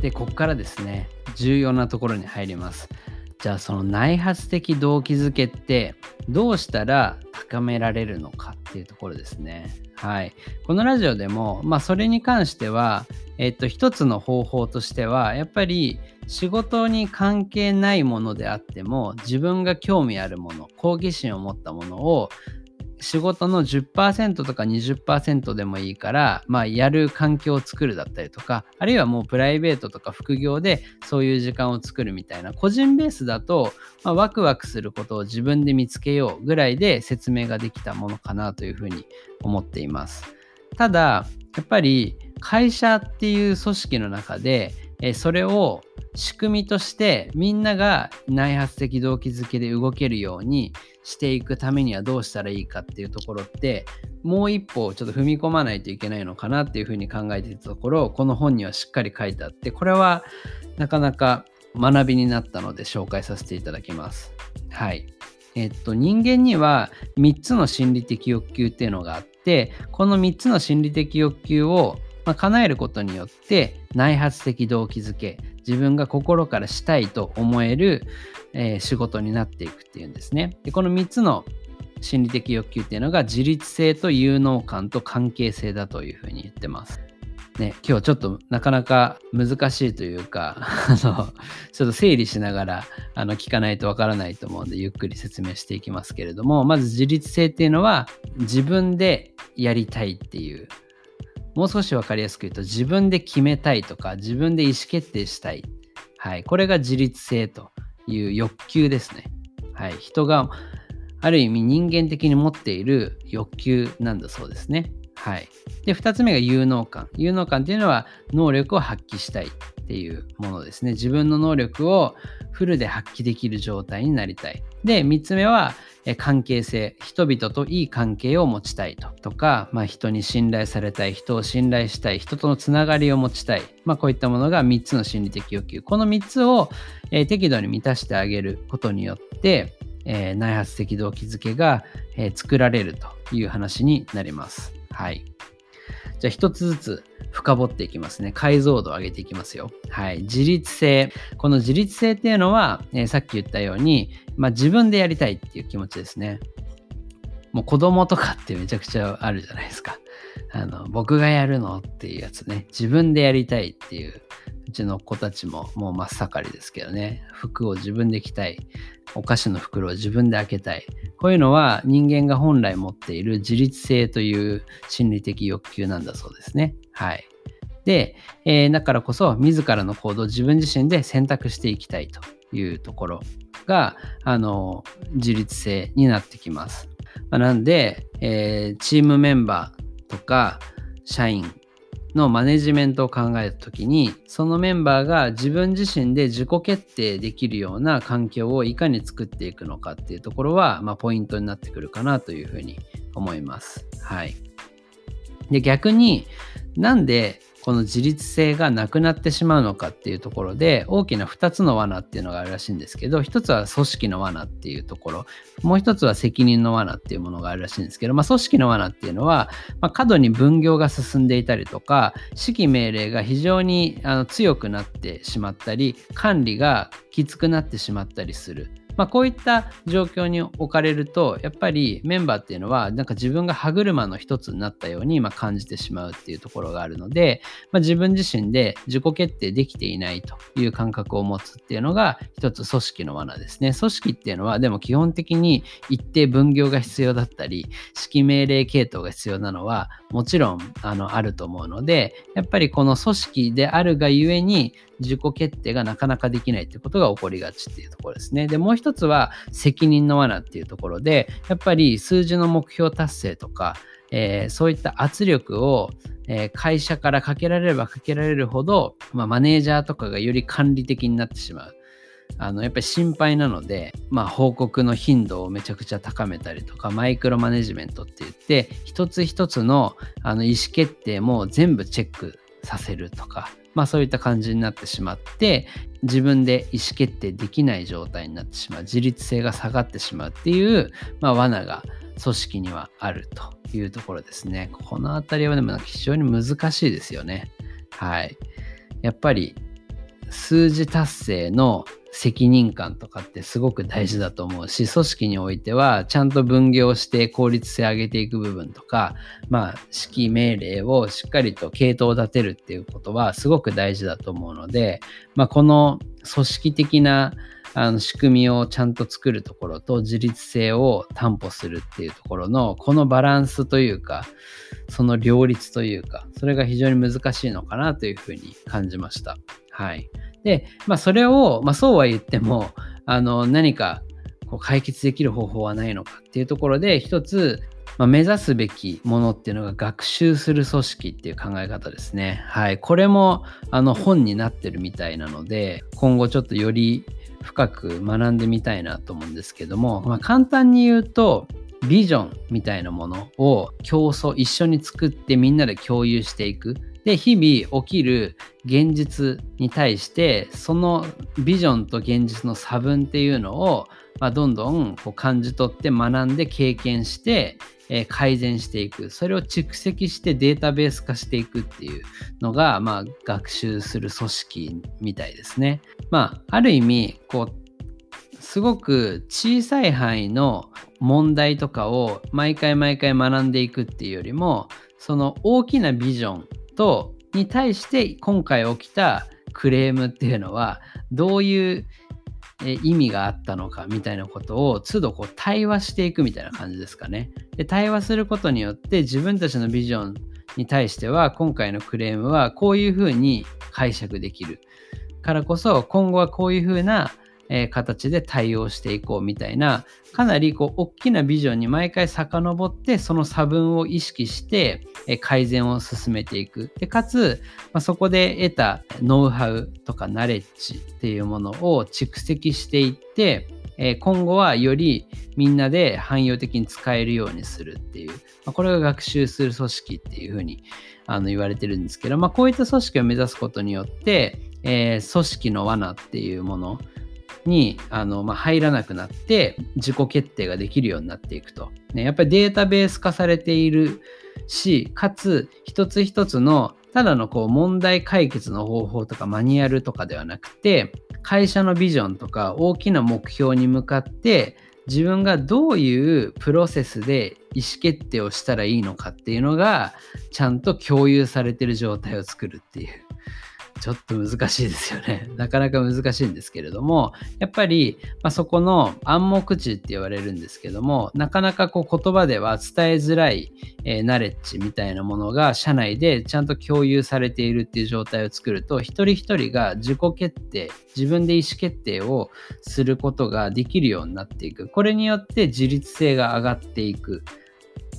で、ここからですね、重要なところに入ります。じゃあその内発的動機づけってどうしたら高められるのかっていうところですね。はい。このラジオでも、まあそれに関しては、えっと、一つの方法としては、やっぱり仕事に関係ないものであっても、自分が興味あるもの、好奇心を持ったものを仕事の10%とか20%でもいいから、まあ、やる環境を作るだったりとか、あるいはもうプライベートとか副業でそういう時間を作るみたいな、個人ベースだと、まあ、ワクワクすることを自分で見つけようぐらいで説明ができたものかなというふうに思っています。ただ、やっぱり会社っていう組織の中で、えそれを仕組みとしてみんなが内発的動機づけで動けるようにしていくためにはどうしたらいいかっていうところってもう一歩ちょっと踏み込まないといけないのかなっていうふうに考えていたところこの本にはしっかり書いてあってこれはなかなか学びになったので紹介させていただきます。はい。えっと、人間には3つの心理的欲求っていうのがあってこの3つの心理的欲求をまあ、叶えることによって内発的動機づけ自分が心からしたいと思える、えー、仕事になっていくっていうんですねでこの3つの心理的欲求っていうのが自律性と有能感と関係性だというふうに言ってます。ね、今日ちょっとなかなか難しいというか、あの、ちょっと整理しながら、あの、聞かないとわからないと思うんで、ゆっくり説明していきますけれども、まず自律性っていうのは、自分でやりたいっていうもう少し分かりやすく言うと自分で決めたいとか自分で意思決定したい。はい。これが自律性という欲求ですね。はい。人がある意味人間的に持っている欲求なんだそうですね。はい。で、2つ目が有能感。有能感というのは能力を発揮したいっていうものですね。自分の能力をフルで発揮できる状態になりたい。で、3つ目は関係性。人々といい関係を持ちたいと。とか、まあ、人に信頼されたい。人を信頼したい。人とのつながりを持ちたい。まあ、こういったものが3つの心理的欲求。この3つを、え、適度に満たしてあげることによって、えー、内発的動機づけが、えー、作られるという話になります。はい。じゃあ一つずつ深掘っていきますね。解像度を上げていきますよ。はい。自立性。この自立性っていうのは、えー、さっき言ったように、まあ、自分でやりたいっていう気持ちですね。もう子供とかってめちゃくちゃあるじゃないですか。あの、僕がやるのっていうやつね。自分でやりたいっていう。うちの子たちももう真っ盛りですけどね。服を自分で着たい。お菓子の袋を自分で開けたい。こういうのは人間が本来持っている自律性という心理的欲求なんだそうですね。はい。で、えー、だからこそ自らの行動を自分自身で選択していきたいというところが、あの、自律性になってきます。まあ、なんで、えー、チームメンバーとか社員のマネジメントを考えた時にそのメンバーが自分自身で自己決定できるような環境をいかに作っていくのかっていうところは、まあ、ポイントになってくるかなというふうに思います。はい。で逆になんでこの自律性がなくなってしまうのかっていうところで大きな2つの罠っていうのがあるらしいんですけど1つは組織の罠っていうところ。もう1つは責任の罠っていうものがあるらしいんですけど、まあ、組織の罠っていうのは、まあ、過度に分業が進んでいたりとか指揮命令が非常にあの強くなってしまったり管理がきつくなってしまったりする。まあ、こういった状況に置かれると、やっぱりメンバーっていうのは、なんか自分が歯車の一つになったようにま感じてしまうっていうところがあるので、まあ、自分自身で自己決定できていないという感覚を持つっていうのが一つ組織の罠ですね。組織っていうのは、でも基本的に一定分業が必要だったり、指揮命令系統が必要なのは、もちろんあのあると思うので、やっぱりこの組織であるがゆえに、自己決定がなかなかできないってことが起こりがちっていうところですね。で、もう一つは責任の罠っていうところで、やっぱり数字の目標達成とか、えー、そういった圧力を、えー、会社からかけられればかけられるほど、まあ、マネージャーとかがより管理的になってしまう。あのやっぱり心配なので、まあ、報告の頻度をめちゃくちゃ高めたりとかマイクロマネジメントって言って一つ一つのあの意思決定も全部チェックさせるとかまあそういった感じになってしまって自分で意思決定できない状態になってしまう自律性が下がってしまうっていう、まあ、罠が組織にはあるというところですね。この辺りはでも非常に難しいですよね。はい。やっぱり数字達成の責任感とかってすごく大事だと思うし、組織においてはちゃんと分業して効率性上げていく部分とか、まあ、指揮命令をしっかりと系統を立てるっていうことはすごく大事だと思うので、まあ、この組織的なあの仕組みをちゃんと作るところと自立性を担保するっていうところのこのバランスというかその両立というかそれが非常に難しいのかなというふうに感じました。はい。で、まあ、それを、まあ、そうは言っても、あの、何かこう解決できる方法はないのかっていうところで、一つ、まあ、目指すべきものっていうのが学習する組織っていう考え方ですね。はい。これも、あの、本になってるみたいなので、今後ちょっとより深く学んでみたいなと思うんですけども、まあ、簡単に言うと、ビジョンみたいなものを競争一緒に作ってみんなで共有していくで、日々起きる現実に対して、そのビジョンと現実の差分っていうのを、まあ、どんどんこう感じ取って学んで経験して、えー、改善していく。それを蓄積してデータベース化していくっていうのが、まあ、学習する組織みたいですね。まあ、ある意味、こう、すごく小さい範囲の問題とかを毎回毎回学んでいくっていうよりも、その大きなビジョンとに対して今回起きたクレームっていうのはどういう意味があったのかみたいなことを都度こう対話していくみたいな感じですかね。で対話することによって自分たちのビジョンに対しては今回のクレームはこういうふうに解釈できるからこそ今後はこういうふうなえ形で対応していこうみたいなかなりこう大きなビジョンに毎回遡ってその差分を意識して、え改善を進めていく。でかつ、まあ、そこで得たノウハウとかナレッジっていうものを蓄積していってえ今後はよりみんなで汎用的に使えるようにするっていう、まあ、これが学習する組織っていうふうにあの言われてるんですけど、まあ、こういった組織を目指すことによって、えー、組織の罠っていうものにあの、まあ、入らなくなって自己決定ができるようになっていくと。ね、やっぱりデータベース化されているし、かつ一つ一つのただのこう問題解決の方法とかマニュアルとかではなくて会社のビジョンとか大きな目標に向かって自分がどういうプロセスで意思決定をしたらいいのかっていうのがちゃんと共有されてる状態を作るっていうちょっと難しいですよね。なかなか難しいんですけれども、やっぱり、まあ、そこの暗黙知って言われるんですけども、なかなかこう言葉では伝えづらい、えー、ナレッジみたいなものが社内でちゃんと共有されているっていう状態を作ると、一人一人が自己決定、自分で意思決定をすることができるようになっていく。これによって自律性が上がっていく。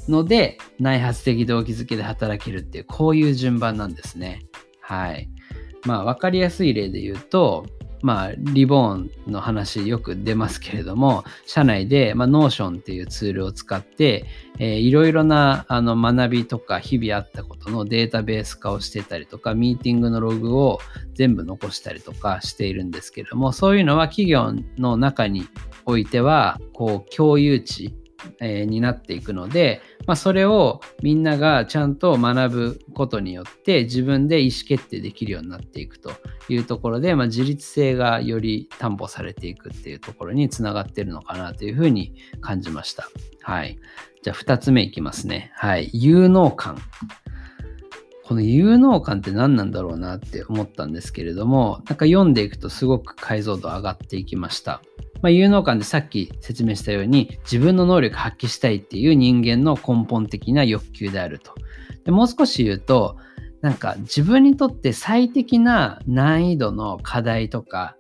ので内発的動機づけで働けるっていうこういう順番なんですね。はい。まあ、分かりやすい例で言うと、まあ、リボーンの話よく出ますけれども、社内で、まあ、Notion っていうツールを使って、えー、いろいろなあの学びとか日々あったことのデータベース化をしてたりとか、ミーティングのログを全部残したりとかしているんですけれども、そういうのは企業の中においては、こう、共有値えー、になっていくので、まあ、それをみんながちゃんと学ぶことによって自分で意思決定できるようになっていくというところで、まあ、自立性がより担保されていくっていうところにつながってるのかなというふうに感じました。はい。じゃあ2つ目いきますね。はい。有能感。この有能感って何なんだろうなって思ったんですけれども、なんか読んでいくとすごく解像度上がっていきました。まあ、有能感でさっき説明したように自分の能力発揮したいっていう人間の根本的な欲求であると。でもう少し言うとなんか自分にとって最適な難易度の課題とか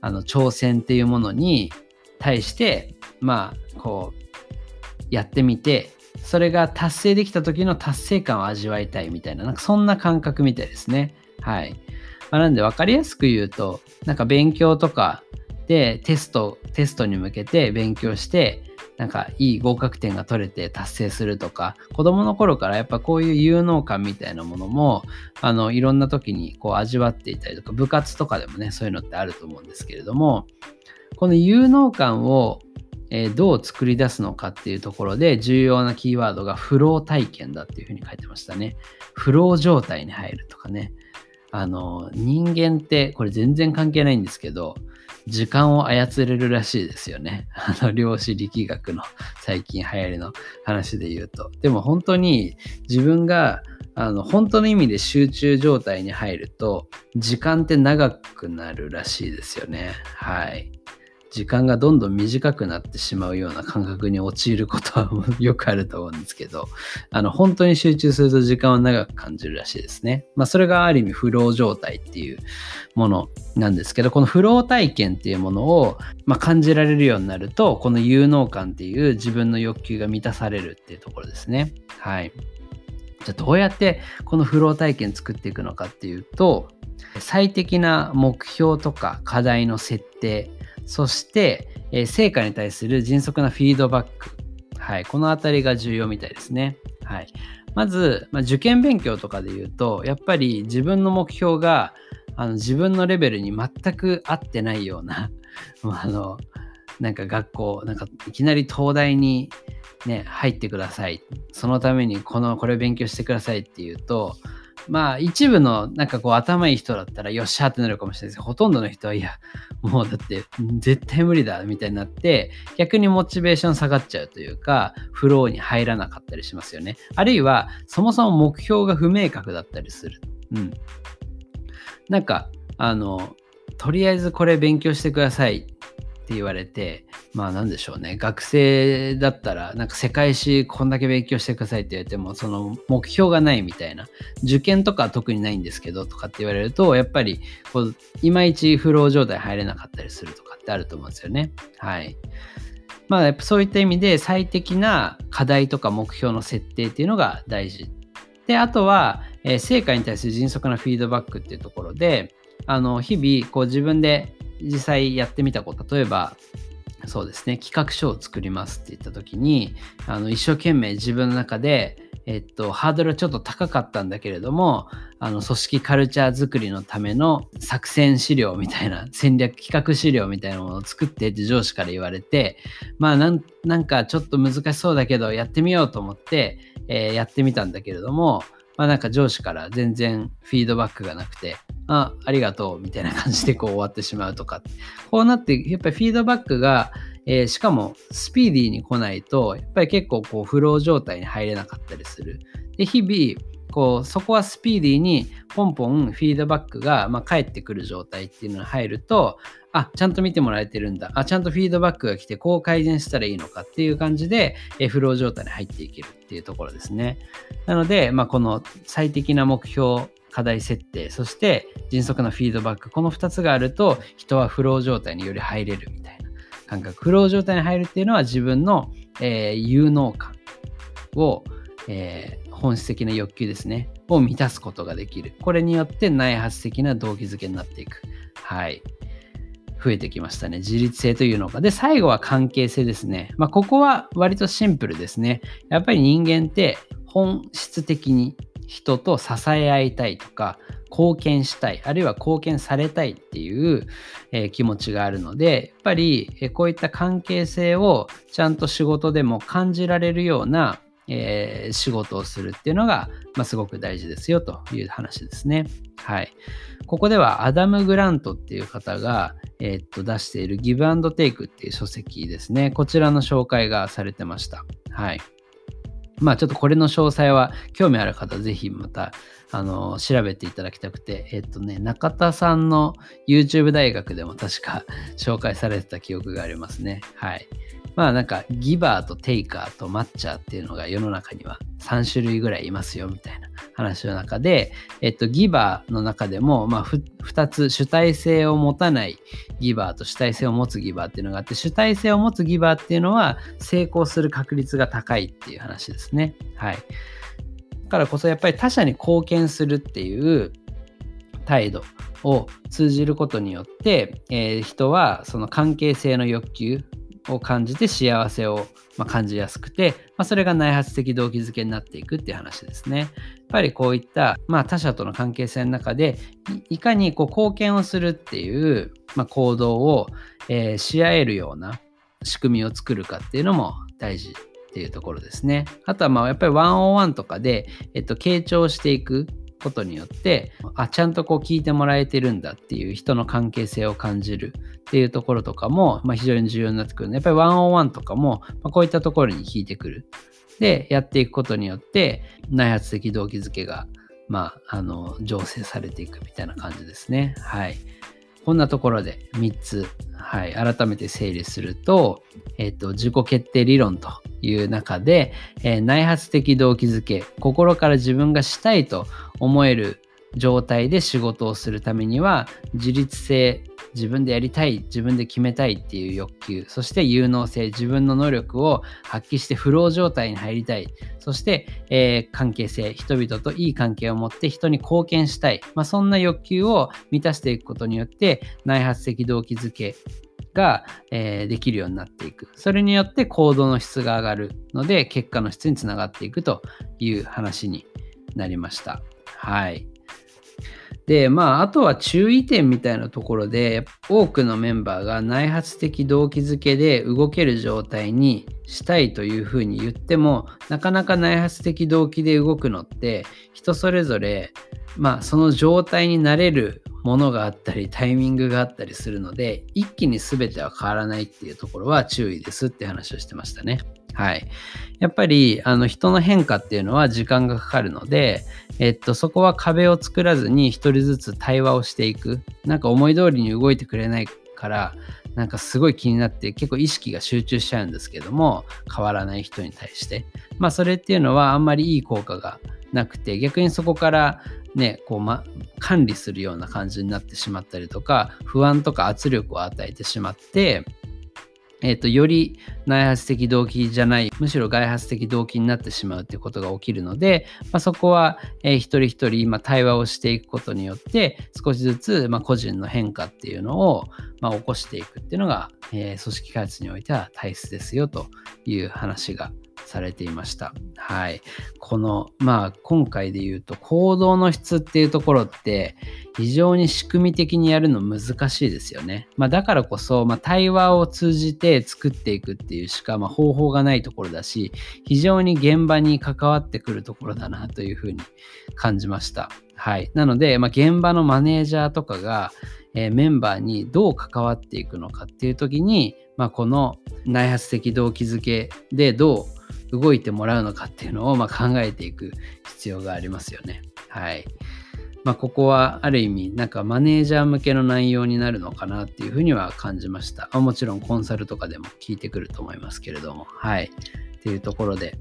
あの挑戦っていうものに対してまあこうやってみてそれが達成できた時の達成感を味わいたいみたいななんかそんな感覚みたいですね。はい。まあ、なんで分かりやすく言うとなんか勉強とかで、テスト、テストに向けて勉強して、なんかいい合格点が取れて達成するとか、子供の頃からやっぱこういう有能感みたいなものも、あの、いろんな時にこう味わっていたりとか、部活とかでもね、そういうのってあると思うんですけれども、この有能感をえどう作り出すのかっていうところで重要なキーワードがフロー体験だっていうふうに書いてましたね。フロー状態に入るとかね。あの、人間ってこれ全然関係ないんですけど、時間を操れるらしいですよね。あの、量子力学の 最近流行りの話で言うと。でも本当に自分があの本当の意味で集中状態に入ると時間って長くなるらしいですよね。はい。時間がどんどん短くなってしまうような感覚に陥ることはよくあると思うんですけど、あの、本当に集中すると時間を長く感じるらしいですね。まあ、それがある意味フロー状態っていうものなんですけど、このフロー体験っていうものを、まあ、感じられるようになると、この有能感っていう自分の欲求が満たされるっていうところですね。はい。じゃあどうやってこのフロー体験作っていくのかっていうと、最適な目標とか課題の設定、そして、えー、成果に対する迅速なフィードバック。はい、このあたりが重要みたいですね。はい。まず、まあ、受験勉強とかで言うと、やっぱり自分の目標があの自分のレベルに全く合ってないような、あの、なんか学校、なんかいきなり東大にね、入ってください。そのためにこの、これを勉強してくださいっていうと、まあ一部のなんかこう頭いい人だったらよっしゃってなるかもしれないですけど、ほとんどの人はいや、もうだって絶対無理だみたいになって、逆にモチベーション下がっちゃうというか、フローに入らなかったりしますよね。あるいは、そもそも目標が不明確だったりする。うん。なんか、あの、とりあえずこれ勉強してくださいって言われて、まあなんでしょうね、学生だったら、なんか世界史こんだけ勉強してくださいって言われても、その目標がないみたいな、受験とかは特にないんですけどとかって言われると、やっぱりこう、いまいちフロー状態入れなかったりするとかってあると思うんですよね。はい。まあやっぱそういった意味で最適な課題とか目標の設定っていうのが大事。で、あとは、えー、成果に対する迅速なフィードバックっていうところで、あの日々こう自分で実際やってみたこと、例えば、そうですね、企画書を作りますって言った時に、あの一生懸命自分の中で、えっと、ハードルはちょっと高かったんだけれども、あの、組織カルチャー作りのための作戦資料みたいな、戦略企画資料みたいなものを作ってって上司から言われて、まあなん、なんかちょっと難しそうだけど、やってみようと思って、えー、やってみたんだけれども、まあなんか上司から全然フィードバックがなくて、あ、ありがとうみたいな感じでこう終わってしまうとか。こうなって、やっぱりフィードバックが、えー、しかもスピーディーに来ないと、やっぱり結構こうフロー状態に入れなかったりする。で、日々、こうそこはスピーディーにポンポンフィードバックが、まあ、返ってくる状態っていうのが入ると、あ、ちゃんと見てもらえてるんだ。あ、ちゃんとフィードバックが来て、こう改善したらいいのかっていう感じで、えフロー状態に入っていけるっていうところですね。なので、まあ、この最適な目標、課題設定、そして迅速なフィードバック、この2つがあると、人はフロー状態により入れるみたいな感覚。フロー状態に入るっていうのは自分の、えー、有能感を、えー、本質的な欲求ですね、を満たすことができる。これによって内発的な動機づけになっていく。はい。増えてきましたね。自律性というのが。で、最後は関係性ですね。まあ、ここは割とシンプルですね。やっぱり人間って本質的に人と支え合いたいとか、貢献したい、あるいは貢献されたいっていう、えー、気持ちがあるので、やっぱり、え、こういった関係性をちゃんと仕事でも感じられるような、えー、仕事をするっていうのが、まあ、すごく大事ですよという話ですね。はい。ここではアダム・グラントっていう方が、えー、っと出しているギブアンドテイクっていう書籍ですね。こちらの紹介がされてました。はい。まあちょっとこれの詳細は興味ある方ぜひまたあの調べていただきたくて、えっとね、中田さんの YouTube 大学でも確か 紹介されてた記憶がありますね。はい。まあなんかギバーとテイカーとマッチャーっていうのが世の中には3種類ぐらいいますよみたいな話の中で、えっと、ギバーの中でも、まあ、2つ主体性を持たないギバーと主体性を持つギバーっていうのがあって主体性を持つギバーっていうのは成功する確率が高いっていう話ですね。はい。だからこそやっぱり他者に貢献するっていう態度を通じることによって、えー、人はその関係性の欲求を感じて幸せをま感じやすくて、まあ、それが内発的動機づけになっていくっていう話ですね。やっぱりこういった、まあ、他者との関係性の中でいかにこう貢献をするっていう、まあ、行動を、えー、し合えるような仕組みを作るかっていうのも大事っていうところですね。あとはまあやっぱりワンオンワンとかで、えっと、傾聴していくことによってあちゃんとこう聞いてもらえてるんだっていう人の関係性を感じるっていうところとかも、まあ、非常に重要になってくるのでやっぱりワンオンワンとかも、まあ、こういったところに聞いてくるでやっていくことによって内発的動機づけがまあ、あの、醸成されていくみたいな感じですね。はい。こんなところで3つ、はい、改めて整理すると、えっ、と、自己決定理論という中で、えー、内発的動機づけ、心から自分がしたいと思える状態で仕事をするためには自律性自分でやりたい自分で決めたいっていう欲求そして有能性自分の能力を発揮してフロー状態に入りたいそして、えー、関係性人々といい関係を持って人に貢献したい、まあ、そんな欲求を満たしていくことによって内発的動機づけが、えー、できるようになっていく。それによって行動の質が上がるので、結果の質につながっていくという話になりました。はい。で、まあ、あとは注意点みたいなところで、多くのメンバーが内発的動機づけで動ける状態にしたいというふうに言っても、なかなか内発的動機で動くのって、人それぞれ、まあ、その状態になれるものがあったり、タイミングがあったりするので、一気に全ては変わらないっていうところは注意ですって話をしてましたね。はい。やっぱり、あの、人の変化っていうのは時間がかかるので、えっと、そこは壁を作らずに一人ずつ対話をしていく。なんか思い通りに動いてくれないから、なんかすごい気になって結構意識が集中しちゃうんですけども、変わらない人に対して。まあ、それっていうのはあんまりいい効果がなくて、逆にそこからね、こう、ま、管理するような感じになってしまったりとか、不安とか圧力を与えてしまって、え、ー、と、より内発的動機じゃない、むしろ外発的動機になってしまうということが起きるので、まあ、そこは、えー、一人一人、今、対話をしていくことによって、少しずつ、まあ、個人の変化っていうのを、まあ、起こしていくっていうのが、えー、組織開発においては大切ですよという話がされていました。はい。この、まあ、今回で言うと、行動の質っていうところって、非常に仕組み的にやるの難しいですよね。まあ、だからこそ、まあ、対話を通じて作っていくっていうしか、まあ、方法がないところだし、非常に現場に関わってくるところだなというふうに感じました。はい。なので、まあ、現場のマネージャーとかが、えー、メンバーにどう関わっていくのかっていう時に、まあ、この内発的動機づけでどう動いてもらうのかっていうのをま考えていく必要がありますよね。はい。まあ、ここはある意味なんかマネージャー向けの内容になるのかなっていうふうには感じました。もちろんコンサルとかでも聞いてくると思いますけれども。はい。っていうところで、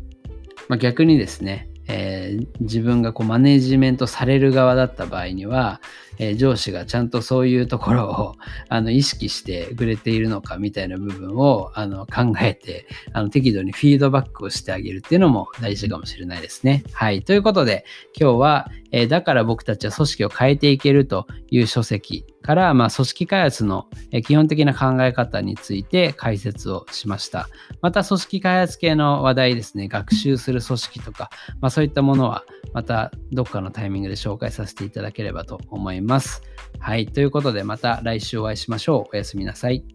まあ、逆にですね、えー、自分がこうマネージメントされる側だった場合には、えー、上司がちゃんとそういうところを あの意識してくれているのかみたいな部分をあの考えてあの適度にフィードバックをしてあげるっていうのも大事かもしれないですね。はい。ということで今日は、えー、だから僕たちは組織を変えていけるという書籍から、まあ、組織開発の基本的な考え方について解説をしました。また組織開発系の話題ですね、学習する組織とか、まあ、そういったものはまたどっかのタイミングで紹介させていただければと思いますます。はい。ということでまた来週お会いしましょう。おやすみなさい。